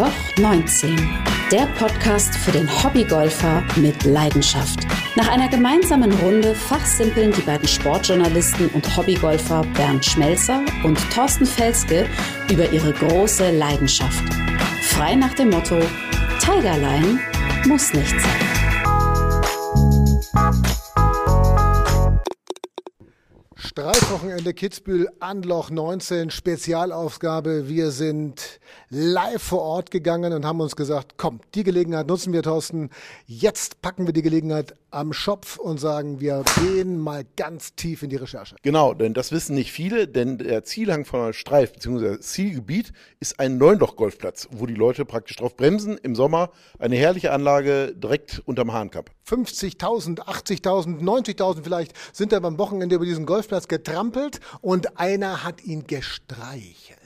Loch 19, der Podcast für den Hobbygolfer mit Leidenschaft. Nach einer gemeinsamen Runde fachsimpeln die beiden Sportjournalisten und Hobbygolfer Bernd Schmelzer und Thorsten Felske über ihre große Leidenschaft. Frei nach dem Motto: Tigerline muss nicht sein. Streifwochenende Kitzbühel Anloch 19 Spezialausgabe. Wir sind live vor Ort gegangen und haben uns gesagt, komm, die Gelegenheit nutzen wir, Thorsten. Jetzt packen wir die Gelegenheit am Schopf und sagen, wir gehen mal ganz tief in die Recherche. Genau, denn das wissen nicht viele, denn der Zielhang von Streif bzw. Zielgebiet ist ein Neunloch-Golfplatz, wo die Leute praktisch drauf bremsen. Im Sommer eine herrliche Anlage direkt unterm Hahnkapp. 50.000, 80.000, 90.000 vielleicht sind da beim Wochenende über diesen Golfplatz getrampelt und einer hat ihn gestreichelt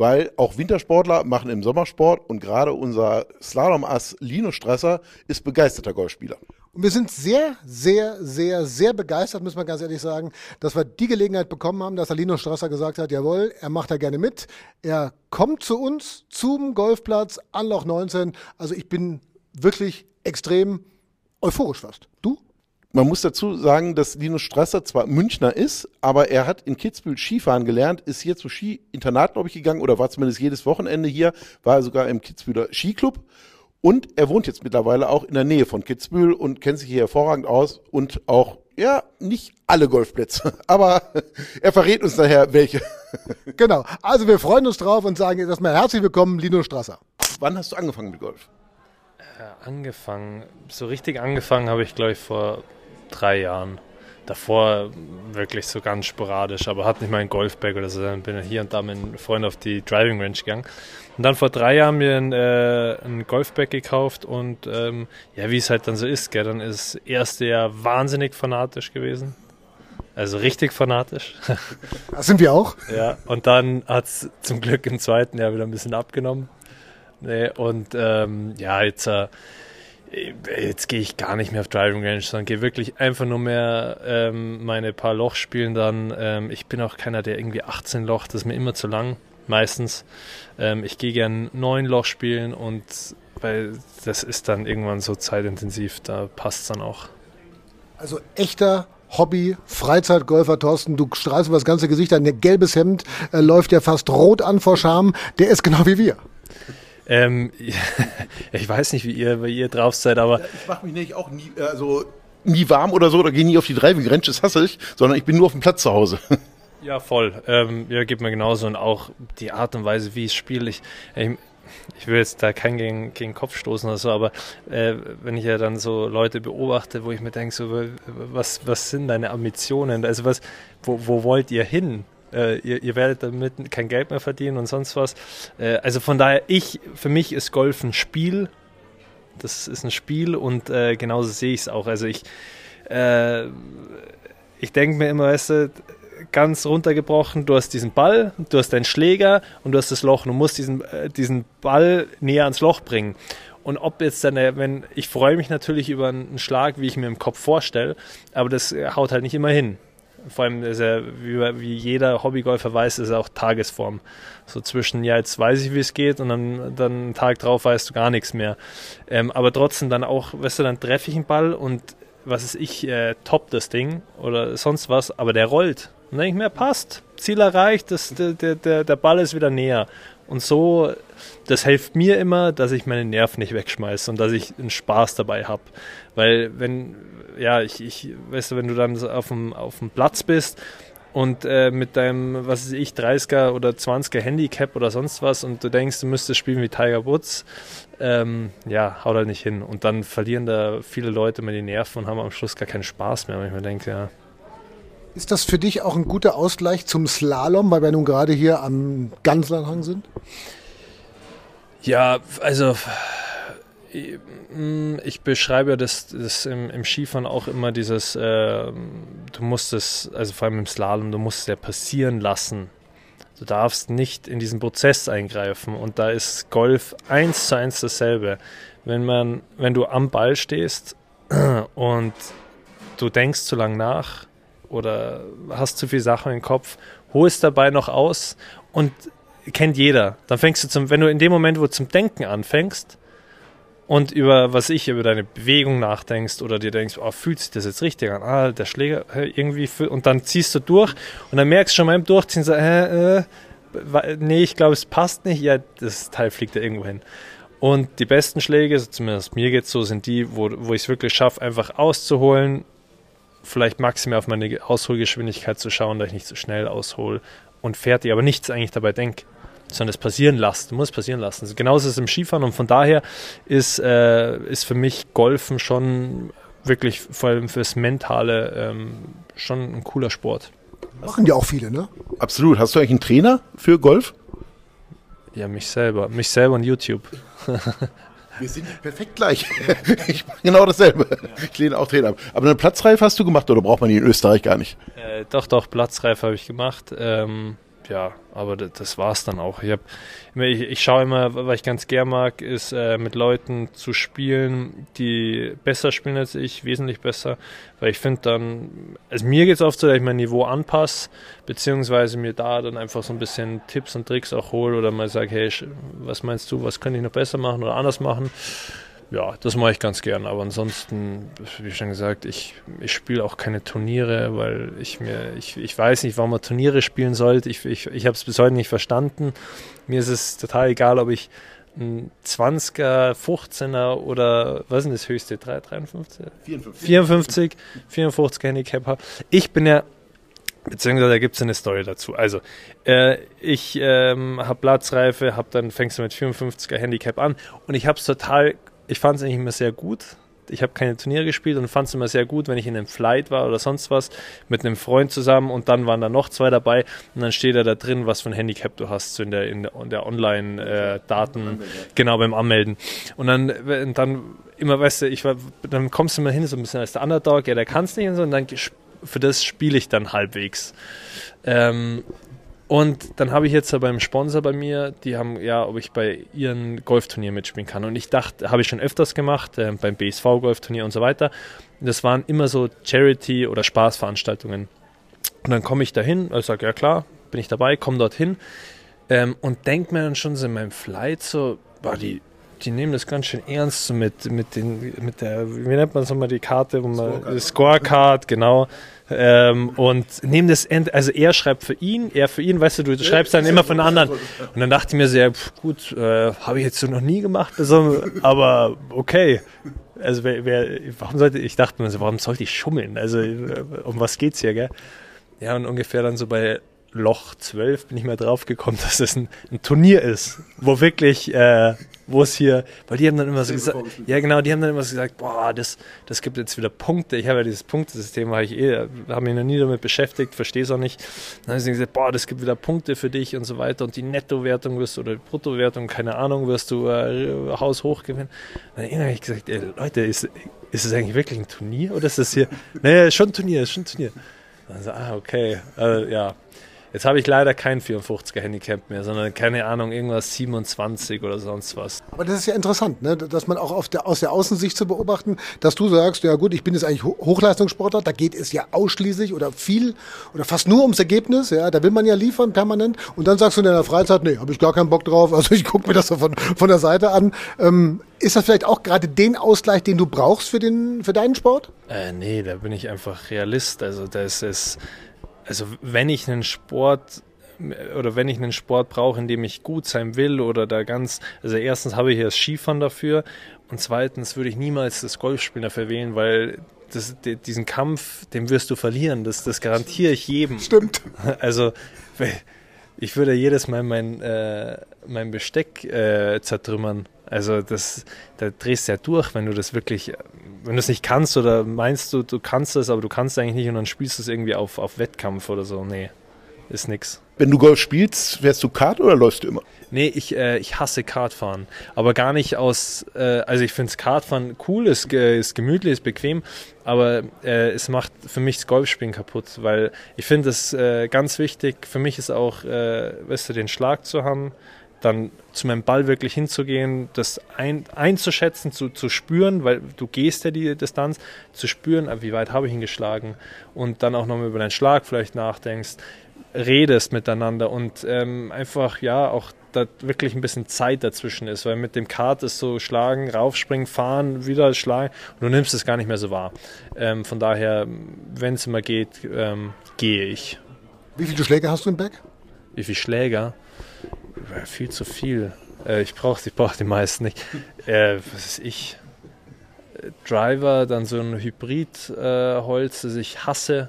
weil auch Wintersportler machen im Sommersport und gerade unser Slalom-Ass Lino Strasser ist begeisterter Golfspieler. Und wir sind sehr, sehr, sehr, sehr begeistert, müssen wir ganz ehrlich sagen, dass wir die Gelegenheit bekommen haben, dass Alino Strasser gesagt hat, jawohl, er macht da gerne mit. Er kommt zu uns zum Golfplatz Anloch 19. Also ich bin wirklich extrem euphorisch fast. Du? Man muss dazu sagen, dass Linus Strasser zwar Münchner ist, aber er hat in Kitzbühel Skifahren gelernt, ist hier zu Ski-Internat, glaube ich, gegangen oder war zumindest jedes Wochenende hier, war sogar im Kitzbüheler Skiclub. Und er wohnt jetzt mittlerweile auch in der Nähe von Kitzbühel und kennt sich hier hervorragend aus und auch, ja, nicht alle Golfplätze, aber er verrät uns daher welche. Genau. Also wir freuen uns drauf und sagen jetzt erstmal herzlich willkommen, Linus Strasser. Wann hast du angefangen mit Golf? Äh, angefangen, so richtig angefangen habe ich, glaube ich, vor drei Jahren. Davor wirklich so ganz sporadisch, aber hat nicht mal ein Golfbag oder so. Dann bin ich hier und da mit einem Freund auf die Driving Range gegangen. Und dann vor drei Jahren mir ein, äh, ein Golfbag gekauft und ähm, ja, wie es halt dann so ist, gell, dann ist das erste Jahr wahnsinnig fanatisch gewesen. Also richtig fanatisch. Das sind wir auch. Ja, und dann hat es zum Glück im zweiten Jahr wieder ein bisschen abgenommen. Nee, und ähm, ja, jetzt äh, jetzt gehe ich gar nicht mehr auf Driving Range, sondern gehe wirklich einfach nur mehr ähm, meine paar Loch spielen dann. Ähm, ich bin auch keiner, der irgendwie 18 Loch, das ist mir immer zu lang, meistens. Ähm, ich gehe gern 9 Loch spielen und weil das ist dann irgendwann so zeitintensiv, da passt es dann auch. Also echter Hobby, Freizeitgolfer Thorsten, du strahlst über das ganze Gesicht, dein gelbes Hemd äh, läuft ja fast rot an vor Scham. Der ist genau wie wir. Ähm, ich weiß nicht, wie ihr, wie ihr drauf seid, aber. Ich mache mich nicht auch nie, also nie warm oder so, oder gehe nie auf die Driving Range, das hasse ich, sondern ich bin nur auf dem Platz zu Hause. Ja, voll. Ähm, ja, geht mir genauso. Und auch die Art und Weise, wie ich spiele. Ich, ich, ich will jetzt da keinen gegen, gegen den Kopf stoßen oder so, aber äh, wenn ich ja dann so Leute beobachte, wo ich mir denke, so, was, was sind deine Ambitionen? Also was, wo, wo wollt ihr hin? Äh, ihr, ihr, werdet damit kein Geld mehr verdienen und sonst was. Äh, also von daher, ich, für mich ist Golf ein Spiel. Das ist ein Spiel und äh, genauso sehe ich es auch. Also ich, äh, ich denke mir immer, weißt du, ganz runtergebrochen, du hast diesen Ball, du hast deinen Schläger und du hast das Loch. Du musst diesen, äh, diesen Ball näher ans Loch bringen. Und ob jetzt dann, wenn ich freue mich natürlich über einen Schlag, wie ich mir im Kopf vorstelle, aber das haut halt nicht immer hin vor allem ist er, wie, jeder Hobbygolfer weiß, ist er auch Tagesform. So zwischen, ja, jetzt weiß ich, wie es geht und dann, dann einen Tag drauf weißt du gar nichts mehr. Ähm, aber trotzdem dann auch, weißt du, dann treffe ich einen Ball und was ist ich, äh, top das Ding oder sonst was, aber der rollt. Und dann denke ich mir, passt, Ziel erreicht, das, der, der, der Ball ist wieder näher. Und so, das hilft mir immer, dass ich meine Nerven nicht wegschmeiße und dass ich einen Spaß dabei habe. Weil wenn, ja, ich, ich, weißt du, wenn du dann auf dem, auf dem Platz bist und äh, mit deinem, was weiß ich, 30er oder 20er Handicap oder sonst was und du denkst, du müsstest spielen wie Tiger Woods, ähm, ja, haut halt nicht hin. Und dann verlieren da viele Leute mal die Nerven und haben am Schluss gar keinen Spaß mehr. Und ich mir denke, ja. Ist das für dich auch ein guter Ausgleich zum Slalom, weil wir nun gerade hier am Ganslernhang sind? Ja, also ich beschreibe das, das im, im, Skifahren auch immer dieses, äh, du musst es, also vor allem im Slalom, du musst es ja passieren lassen. Du darfst nicht in diesen Prozess eingreifen und da ist Golf eins zu eins dasselbe. Wenn man, wenn du am Ball stehst und du denkst zu lang nach oder hast zu viel Sachen im Kopf, holst dabei noch aus und kennt jeder. Dann fängst du zum, wenn du in dem Moment, wo du zum Denken anfängst und über, was ich, über deine Bewegung nachdenkst oder dir denkst, oh, fühlt sich das jetzt richtig an? Ah, der Schläger irgendwie, und dann ziehst du durch und dann merkst du schon beim Durchziehen so, äh, äh, nee, ich glaube, es passt nicht. Ja, das Teil fliegt ja irgendwo hin. Und die besten Schläge, zumindest mir geht es so, sind die, wo, wo ich es wirklich schaffe, einfach auszuholen, vielleicht maximal auf meine Ausholgeschwindigkeit zu schauen, dass ich nicht zu so schnell aushole und fertig, aber nichts eigentlich dabei denke, sondern es passieren lassen. Du musst passieren lassen. Also genauso ist es im Skifahren und von daher ist, äh, ist für mich Golfen schon wirklich vor allem fürs Mentale ähm, schon ein cooler Sport. Machen ja auch viele, ne? Absolut. Hast du eigentlich einen Trainer für Golf? Ja, mich selber. Mich selber und YouTube. Wir sind perfekt gleich. Ich mache genau dasselbe. Ich lehne auch Trainer ab. Aber eine Platzreife hast du gemacht oder braucht man die in Österreich gar nicht? Äh, doch, doch, Platzreife habe ich gemacht. Ähm, ja, aber das war es dann auch. Ich, hab, ich, ich schaue immer, was ich ganz gern mag, ist äh, mit Leuten zu spielen, die besser spielen als ich, wesentlich besser, weil ich finde dann, also mir geht es oft so, dass ich mein Niveau anpasse, beziehungsweise mir da dann einfach so ein bisschen Tipps und Tricks auch hole oder mal sage, hey, was meinst du, was könnte ich noch besser machen oder anders machen ja, das mache ich ganz gern. Aber ansonsten, wie schon gesagt, ich, ich spiele auch keine Turniere, weil ich mir, ich, ich weiß nicht, warum man Turniere spielen sollte. Ich, ich, ich habe es bis heute nicht verstanden. Mir ist es total egal, ob ich ein 20er, 15er oder was ist denn das höchste? 3, 53? 54. 54, 54 Handicap habe. Ich bin ja Beziehungsweise da gibt es eine Story dazu. Also, äh, ich ähm, habe Platzreife, hab dann fängst du mit 54er Handicap an und ich habe es total ich fand es eigentlich immer sehr gut. Ich habe keine Turniere gespielt und fand es immer sehr gut, wenn ich in einem Flight war oder sonst was mit einem Freund zusammen und dann waren da noch zwei dabei und dann steht da da drin, was für ein Handicap du hast so in der, in der, der Online-Daten, äh, genau beim Anmelden. Und dann, dann immer, weißt du, ich war, dann kommst du mal hin, so ein bisschen als der Underdog, ja, der kann es nicht und so und dann für das spiele ich dann halbwegs. Ähm, und dann habe ich jetzt beim Sponsor bei mir, die haben ja, ob ich bei ihren Golfturnier mitspielen kann. Und ich dachte, habe ich schon öfters gemacht, äh, beim BSV Golfturnier und so weiter. Das waren immer so Charity- oder Spaßveranstaltungen. Und dann komme ich dahin, ich sage, ja klar, bin ich dabei, komme dorthin ähm, und denke mir dann schon so in meinem Flight so, boah, die, die nehmen das ganz schön ernst mit, mit, den, mit der, wie nennt man es nochmal, die Karte, wo man, Scorecard, Scorecard genau. Ähm, und nehmen das, End, also er schreibt für ihn, er für ihn, weißt du, du schreibst dann immer von anderen. Und dann dachte ich mir sehr, pff, gut, äh, habe ich jetzt so noch nie gemacht, aber okay. Also wer, wer, warum sollte, ich dachte mir so, warum sollte ich schummeln? Also um was geht's hier, gell? Ja, und ungefähr dann so bei Loch 12 bin ich mal drauf gekommen, dass es ein, ein Turnier ist, wo wirklich, äh, wo es hier, weil die haben dann immer so gesagt, ja genau, die haben dann immer so gesagt, boah, das, das gibt jetzt wieder Punkte. Ich habe ja dieses Punktesystem, habe ich eh, habe mich noch nie damit beschäftigt, verstehe es auch nicht. Dann haben sie gesagt, boah, das gibt wieder Punkte für dich und so weiter und die Nettowertung wirst du oder die Bruttowertung, keine Ahnung, wirst du äh, haushoch gewinnen. Dann habe ich gesagt, ey, Leute, ist, ist es eigentlich wirklich ein Turnier oder ist das hier? Naja, schon ein Turnier, ist schon ein Turnier. Dann so, ah, okay, äh, ja. Jetzt habe ich leider kein 54er Handicap mehr, sondern keine Ahnung, irgendwas 27 oder sonst was. Aber das ist ja interessant, ne? dass man auch der, aus der Außensicht zu beobachten, dass du sagst, ja gut, ich bin jetzt eigentlich Hochleistungssportler, da geht es ja ausschließlich oder viel oder fast nur ums Ergebnis, ja, da will man ja liefern permanent und dann sagst du in deiner Freizeit, nee, habe ich gar keinen Bock drauf, also ich gucke mir das so von, von der Seite an. Ähm, ist das vielleicht auch gerade den Ausgleich, den du brauchst für, den, für deinen Sport? Äh, nee, da bin ich einfach Realist. Also das ist also wenn ich einen Sport oder wenn ich einen Sport brauche, in dem ich gut sein will oder da ganz, also erstens habe ich ja das Skifahren dafür und zweitens würde ich niemals das Golfspielen dafür wählen, weil das, diesen Kampf, den wirst du verlieren, das, das garantiere ich jedem. Stimmt. Also ich würde jedes Mal mein, äh, mein Besteck äh, zertrümmern. Also das, da drehst du ja durch, wenn du das wirklich, wenn du es nicht kannst oder meinst du, du kannst es, aber du kannst eigentlich nicht und dann spielst du es irgendwie auf, auf Wettkampf oder so. Nee, ist nix. Wenn du Golf spielst, fährst du Kart oder läufst du immer? Nee, ich, äh, ich hasse Kartfahren. Aber gar nicht aus, äh, also ich finde Kartfahren cool, ist, ist gemütlich, ist bequem, aber äh, es macht für mich das Golfspielen kaputt, weil ich finde es äh, ganz wichtig, für mich ist auch, äh, weißt du, den Schlag zu haben, dann zu meinem Ball wirklich hinzugehen, das ein, einzuschätzen, zu, zu spüren, weil du gehst ja die Distanz, zu spüren, wie weit habe ich ihn geschlagen und dann auch nochmal über deinen Schlag vielleicht nachdenkst. Redest miteinander und ähm, einfach ja auch da wirklich ein bisschen Zeit dazwischen ist, weil mit dem Kart ist so schlagen, raufspringen, fahren, wieder schlagen und du nimmst es gar nicht mehr so wahr. Ähm, von daher, wenn es immer geht, ähm, gehe ich. Wie viele Schläge hast du im Back? Wie viele Schläger? Ja, viel zu viel. Äh, ich brauche ich brauch die meisten nicht. Äh, was ist ich? Driver, dann so ein Hybrid-Holz, äh, das ich hasse.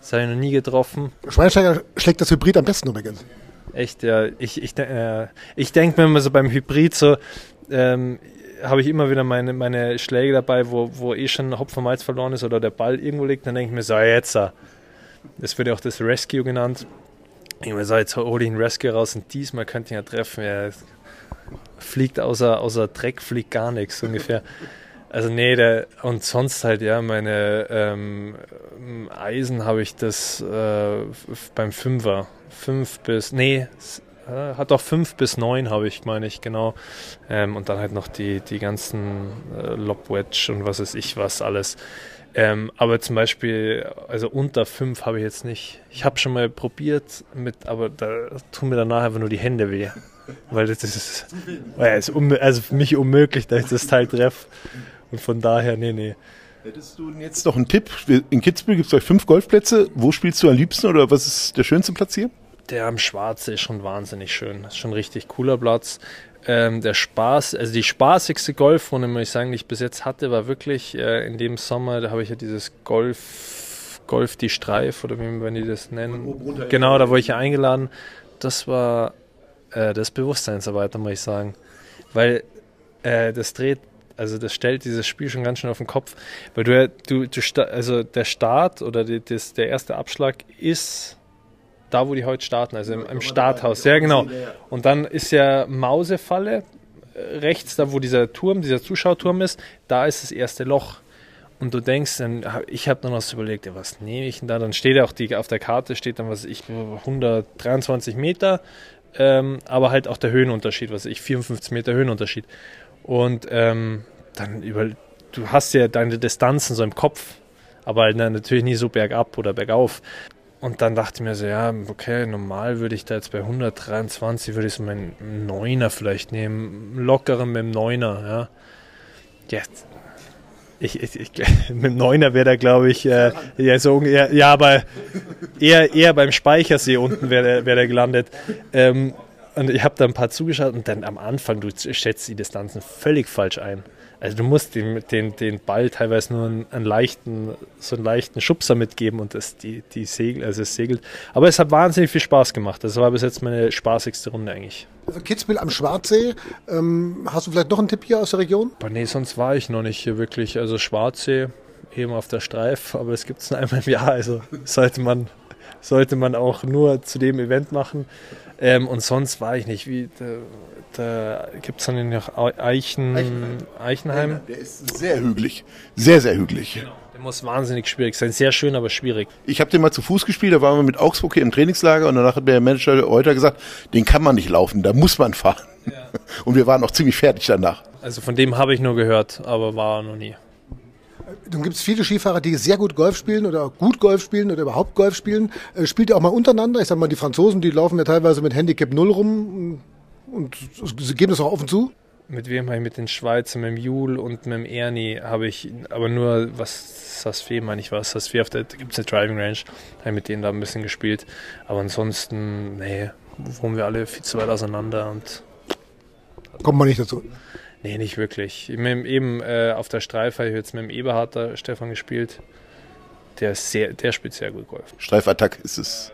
Das habe ich noch nie getroffen. Schweinsteiger schlägt das Hybrid am besten übrigens. Echt, ja. Ich, ich, äh, ich denke mir immer so beim Hybrid so, ähm, habe ich immer wieder meine, meine Schläge dabei, wo, wo eh schon Hopfen Malz verloren ist oder der Ball irgendwo liegt, dann denke ich mir so, jetzt. Das wird ja auch das Rescue genannt. Ich mir so, jetzt hole ich einen Rescue raus und diesmal könnte ich ja treffen. Ja, fliegt außer, außer Dreck, fliegt gar nichts ungefähr. Also nee, der, und sonst halt, ja, meine ähm, Eisen habe ich das äh, beim Fünfer. Fünf bis, nee, äh, hat auch fünf bis neun habe ich, meine ich, genau. Ähm, und dann halt noch die, die ganzen äh, Lob Wedge und was weiß ich was alles. Ähm, aber zum Beispiel, also unter fünf habe ich jetzt nicht. Ich habe schon mal probiert, mit, aber da tun mir danach einfach nur die Hände weh. Weil das ist, weil ist also für mich unmöglich, dass ich das Teil treffe. Und von daher, nee, nee. Hättest du jetzt noch einen Tipp? In Kitzbühel gibt es euch fünf Golfplätze. Wo spielst du am liebsten oder was ist der schönste Platz hier? Der am Schwarze ist schon wahnsinnig schön. Das ist schon ein richtig cooler Platz. Ähm, der Spaß, also die spaßigste Golfrunde, muss ich sagen, die ich bis jetzt hatte, war wirklich äh, in dem Sommer, da habe ich ja dieses Golf, Golf die Streif oder wie wenn die das nennen. Genau, da wurde ich ja eingeladen. Das war äh, das Bewusstseinsarbeiter, muss ich sagen. Weil äh, das dreht also das stellt dieses Spiel schon ganz schön auf den Kopf, weil du, du, du also der Start oder die, das, der erste Abschlag ist da, wo die heute starten, also im, im Starthaus. Ja, genau. Und dann ist ja Mausefalle äh, rechts, da wo dieser Turm, dieser Zuschauerturm ist, da ist das erste Loch. Und du denkst, dann, ich habe dann noch so überlegt, ja, was nehme ich denn da? Dann steht auch die, auf der Karte steht dann, was ich, 123 Meter, ähm, aber halt auch der Höhenunterschied, was ich, 54 Meter Höhenunterschied. Und ähm, dann über, du hast ja deine Distanzen so im Kopf, aber halt, natürlich nie so bergab oder bergauf. Und dann dachte ich mir so, ja, okay, normal würde ich da jetzt bei 123, würde ich so meinen Neuner vielleicht nehmen, lockeren mit dem Neuner, ja. Jetzt. Ich, ich, ich, mit dem Neuner wäre da, glaube ich, äh, ja, so, ja, ja, aber eher, eher beim Speichersee unten wäre der, wär der gelandet. Ähm, und ich habe da ein paar zugeschaut und dann am Anfang, du schätzt die Distanzen völlig falsch ein. Also du musst den, den, den Ball teilweise nur einen, einen, leichten, so einen leichten Schubser mitgeben und das, die, die Segel, also es segelt. Aber es hat wahnsinnig viel Spaß gemacht. Das war bis jetzt meine spaßigste Runde eigentlich. Also Kitzbühel am Schwarzsee. Ähm, hast du vielleicht noch einen Tipp hier aus der Region? Aber nee, sonst war ich noch nicht hier wirklich. Also Schwarzsee, eben auf der Streif, aber es gibt es nur einmal im Jahr. Also sollte man, sollte man auch nur zu dem Event machen. Ähm, und sonst war ich nicht. Wie, da, da gibt es dann noch Eichen, Eichenheim. Eichenheim. Der ist sehr hügelig. Sehr, sehr hügelig. Genau. Der muss wahnsinnig schwierig sein. Sehr schön, aber schwierig. Ich habe den mal zu Fuß gespielt, da waren wir mit Augsburg hier im Trainingslager und danach hat mir der Manager heute gesagt, den kann man nicht laufen, da muss man fahren. Ja. Und wir waren auch ziemlich fertig danach. Also von dem habe ich nur gehört, aber war noch nie. Dann gibt es viele Skifahrer, die sehr gut Golf spielen oder gut Golf spielen oder überhaupt Golf spielen. Äh, spielt ihr auch mal untereinander? Ich sag mal, die Franzosen, die laufen ja teilweise mit Handicap 0 rum und sie geben das auch offen zu. Mit wem habe ich mit den Schweizern, mit dem Jul und mit dem Ernie habe ich, aber nur was Sasfe meine ich was, Sasfe auf der, da gibt es eine Driving Range, habe ich mit denen da ein bisschen gespielt. Aber ansonsten, nee, wohnen wir alle viel zu weit auseinander und kommt man nicht dazu. Nee, nicht wirklich. Mit, eben äh, auf der Streife habe ich jetzt mit dem Eberharter Stefan gespielt. Der, ist sehr, der spielt sehr gut Golf. Streifattack ist es,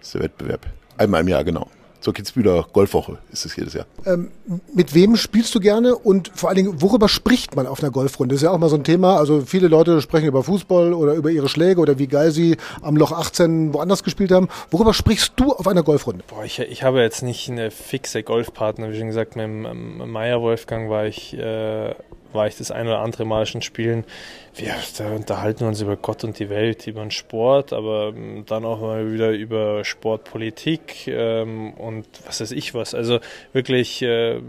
ist der Wettbewerb. Einmal im Jahr, genau zur Kitzbühler Golfwoche ist es jedes Jahr. Ähm, mit wem spielst du gerne und vor allen Dingen, worüber spricht man auf einer Golfrunde? Das ist ja auch mal so ein Thema. Also viele Leute sprechen über Fußball oder über ihre Schläge oder wie geil sie am Loch 18 woanders gespielt haben. Worüber sprichst du auf einer Golfrunde? Boah, ich, ich habe jetzt nicht eine fixe Golfpartner. Wie schon gesagt, mit dem Meier Wolfgang war ich äh, war ich das ein oder andere Mal schon spielen. Wir da unterhalten uns über Gott und die Welt, über den Sport, aber ähm, dann auch mal wieder über Sportpolitik ähm, und was weiß ich was. Also wirklich äh,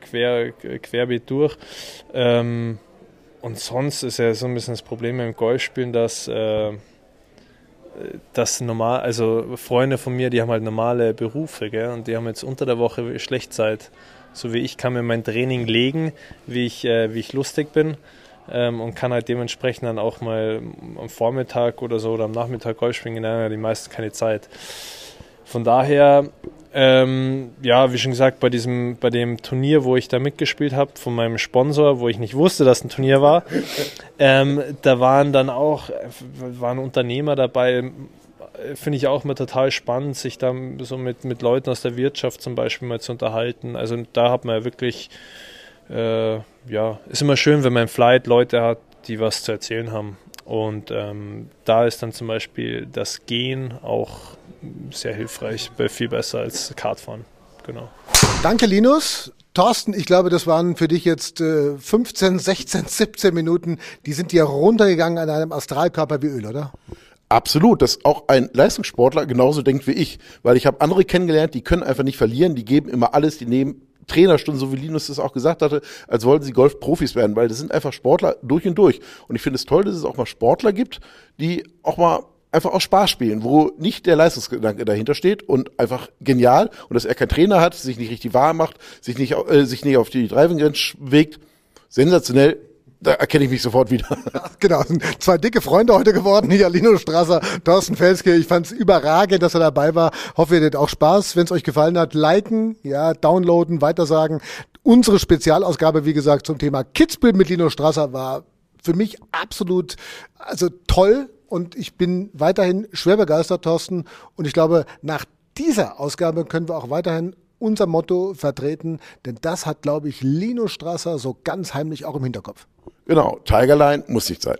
quer, querbeet durch. Ähm, und sonst ist ja so ein bisschen das Problem beim Golfspielen, dass äh, das normal, also Freunde von mir, die haben halt normale Berufe, gell, und die haben jetzt unter der Woche schlecht Zeit. So wie ich kann mir mein Training legen, wie ich, äh, wie ich lustig bin ähm, und kann halt dementsprechend dann auch mal am Vormittag oder so oder am Nachmittag Golf spielen. Nein, die meisten keine Zeit. Von daher, ähm, ja, wie schon gesagt, bei diesem, bei dem Turnier, wo ich da mitgespielt habe, von meinem Sponsor, wo ich nicht wusste, dass ein Turnier war, ähm, da waren dann auch, waren Unternehmer dabei, finde ich auch mal total spannend, sich da so mit, mit Leuten aus der Wirtschaft zum Beispiel mal zu unterhalten. Also da hat man ja wirklich äh, ja, ist immer schön, wenn man im Flight Leute hat, die was zu erzählen haben. Und ähm, da ist dann zum Beispiel das Gehen auch sehr hilfreich, viel besser als Kartfahren. Genau. Danke, Linus. Thorsten, ich glaube, das waren für dich jetzt äh, 15, 16, 17 Minuten. Die sind dir runtergegangen an einem Astralkörper wie Öl, oder? Absolut, dass auch ein Leistungssportler genauso denkt wie ich, weil ich habe andere kennengelernt, die können einfach nicht verlieren, die geben immer alles, die nehmen Trainerstunden, so wie Linus das auch gesagt hatte, als wollten sie Golfprofis werden, weil das sind einfach Sportler durch und durch. Und ich finde es toll, dass es auch mal Sportler gibt, die auch mal einfach auch Spaß spielen, wo nicht der Leistungsgedanke dahinter steht und einfach genial und dass er keinen Trainer hat, sich nicht richtig wahr macht, sich nicht, äh, sich nicht auf die Driving Range bewegt. Sensationell da erkenne ich mich sofort wieder. genau, zwei dicke Freunde heute geworden. Hier Lino Strasser, Thorsten Felske. Ich fand es überragend, dass er dabei war. Hoffe, ihr hattet auch Spaß. Wenn es euch gefallen hat, liken, ja, downloaden, weitersagen. Unsere Spezialausgabe, wie gesagt, zum Thema Kidsbild mit Lino Strasser war für mich absolut, also toll. Und ich bin weiterhin schwer begeistert, Thorsten. Und ich glaube, nach dieser Ausgabe können wir auch weiterhin unser Motto vertreten, denn das hat, glaube ich, Lino Strasser so ganz heimlich auch im Hinterkopf. Genau, Tigerline muss nicht sein.